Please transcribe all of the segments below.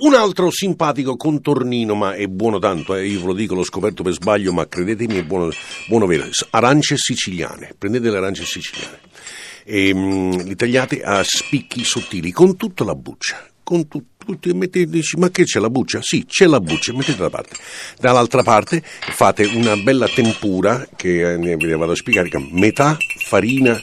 Un altro simpatico contornino, ma è buono tanto, eh, io ve lo dico, l'ho scoperto per sbaglio, ma credetemi è buono, buono vero. Arance siciliane, prendete le arance siciliane e mm, li tagliate a spicchi sottili con tutta la buccia. Con tutto, mettete, dici, ma che c'è la buccia? Sì, c'è la buccia, mettete da parte. Dall'altra parte fate una bella tempura, che eh, ve ne vado a spiegare, metà farina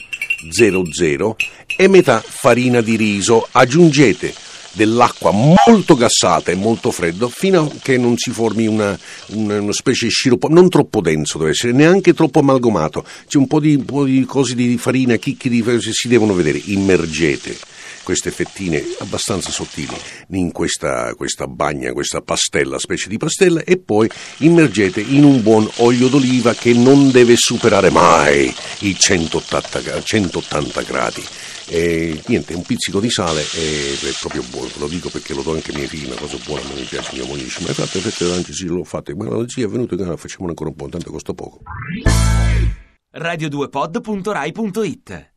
00 e metà farina di riso. Aggiungete dell'acqua molto gassata e molto freddo fino a che non si formi una, una, una specie di sciroppo, non troppo denso deve essere, neanche troppo amalgamato. C'è un po' di, un po di cose di farina, chicchi di si devono vedere. Immergete queste fettine abbastanza sottili in questa, questa bagna, questa pastella, specie di pastella, e poi immergete in un buon olio d'oliva che non deve superare mai i 180, 180 gradi. E niente, un pizzico di sale è, è proprio buono, ve lo dico perché lo do anche ai miei figli, una cosa buona, a mi piace, mia moglie dice, ma hai fatto fette d'anci, sì, l'ho fatte, ma la zia è venuta, facciamo ancora un po', tanto costa poco. radio2pod.rai.it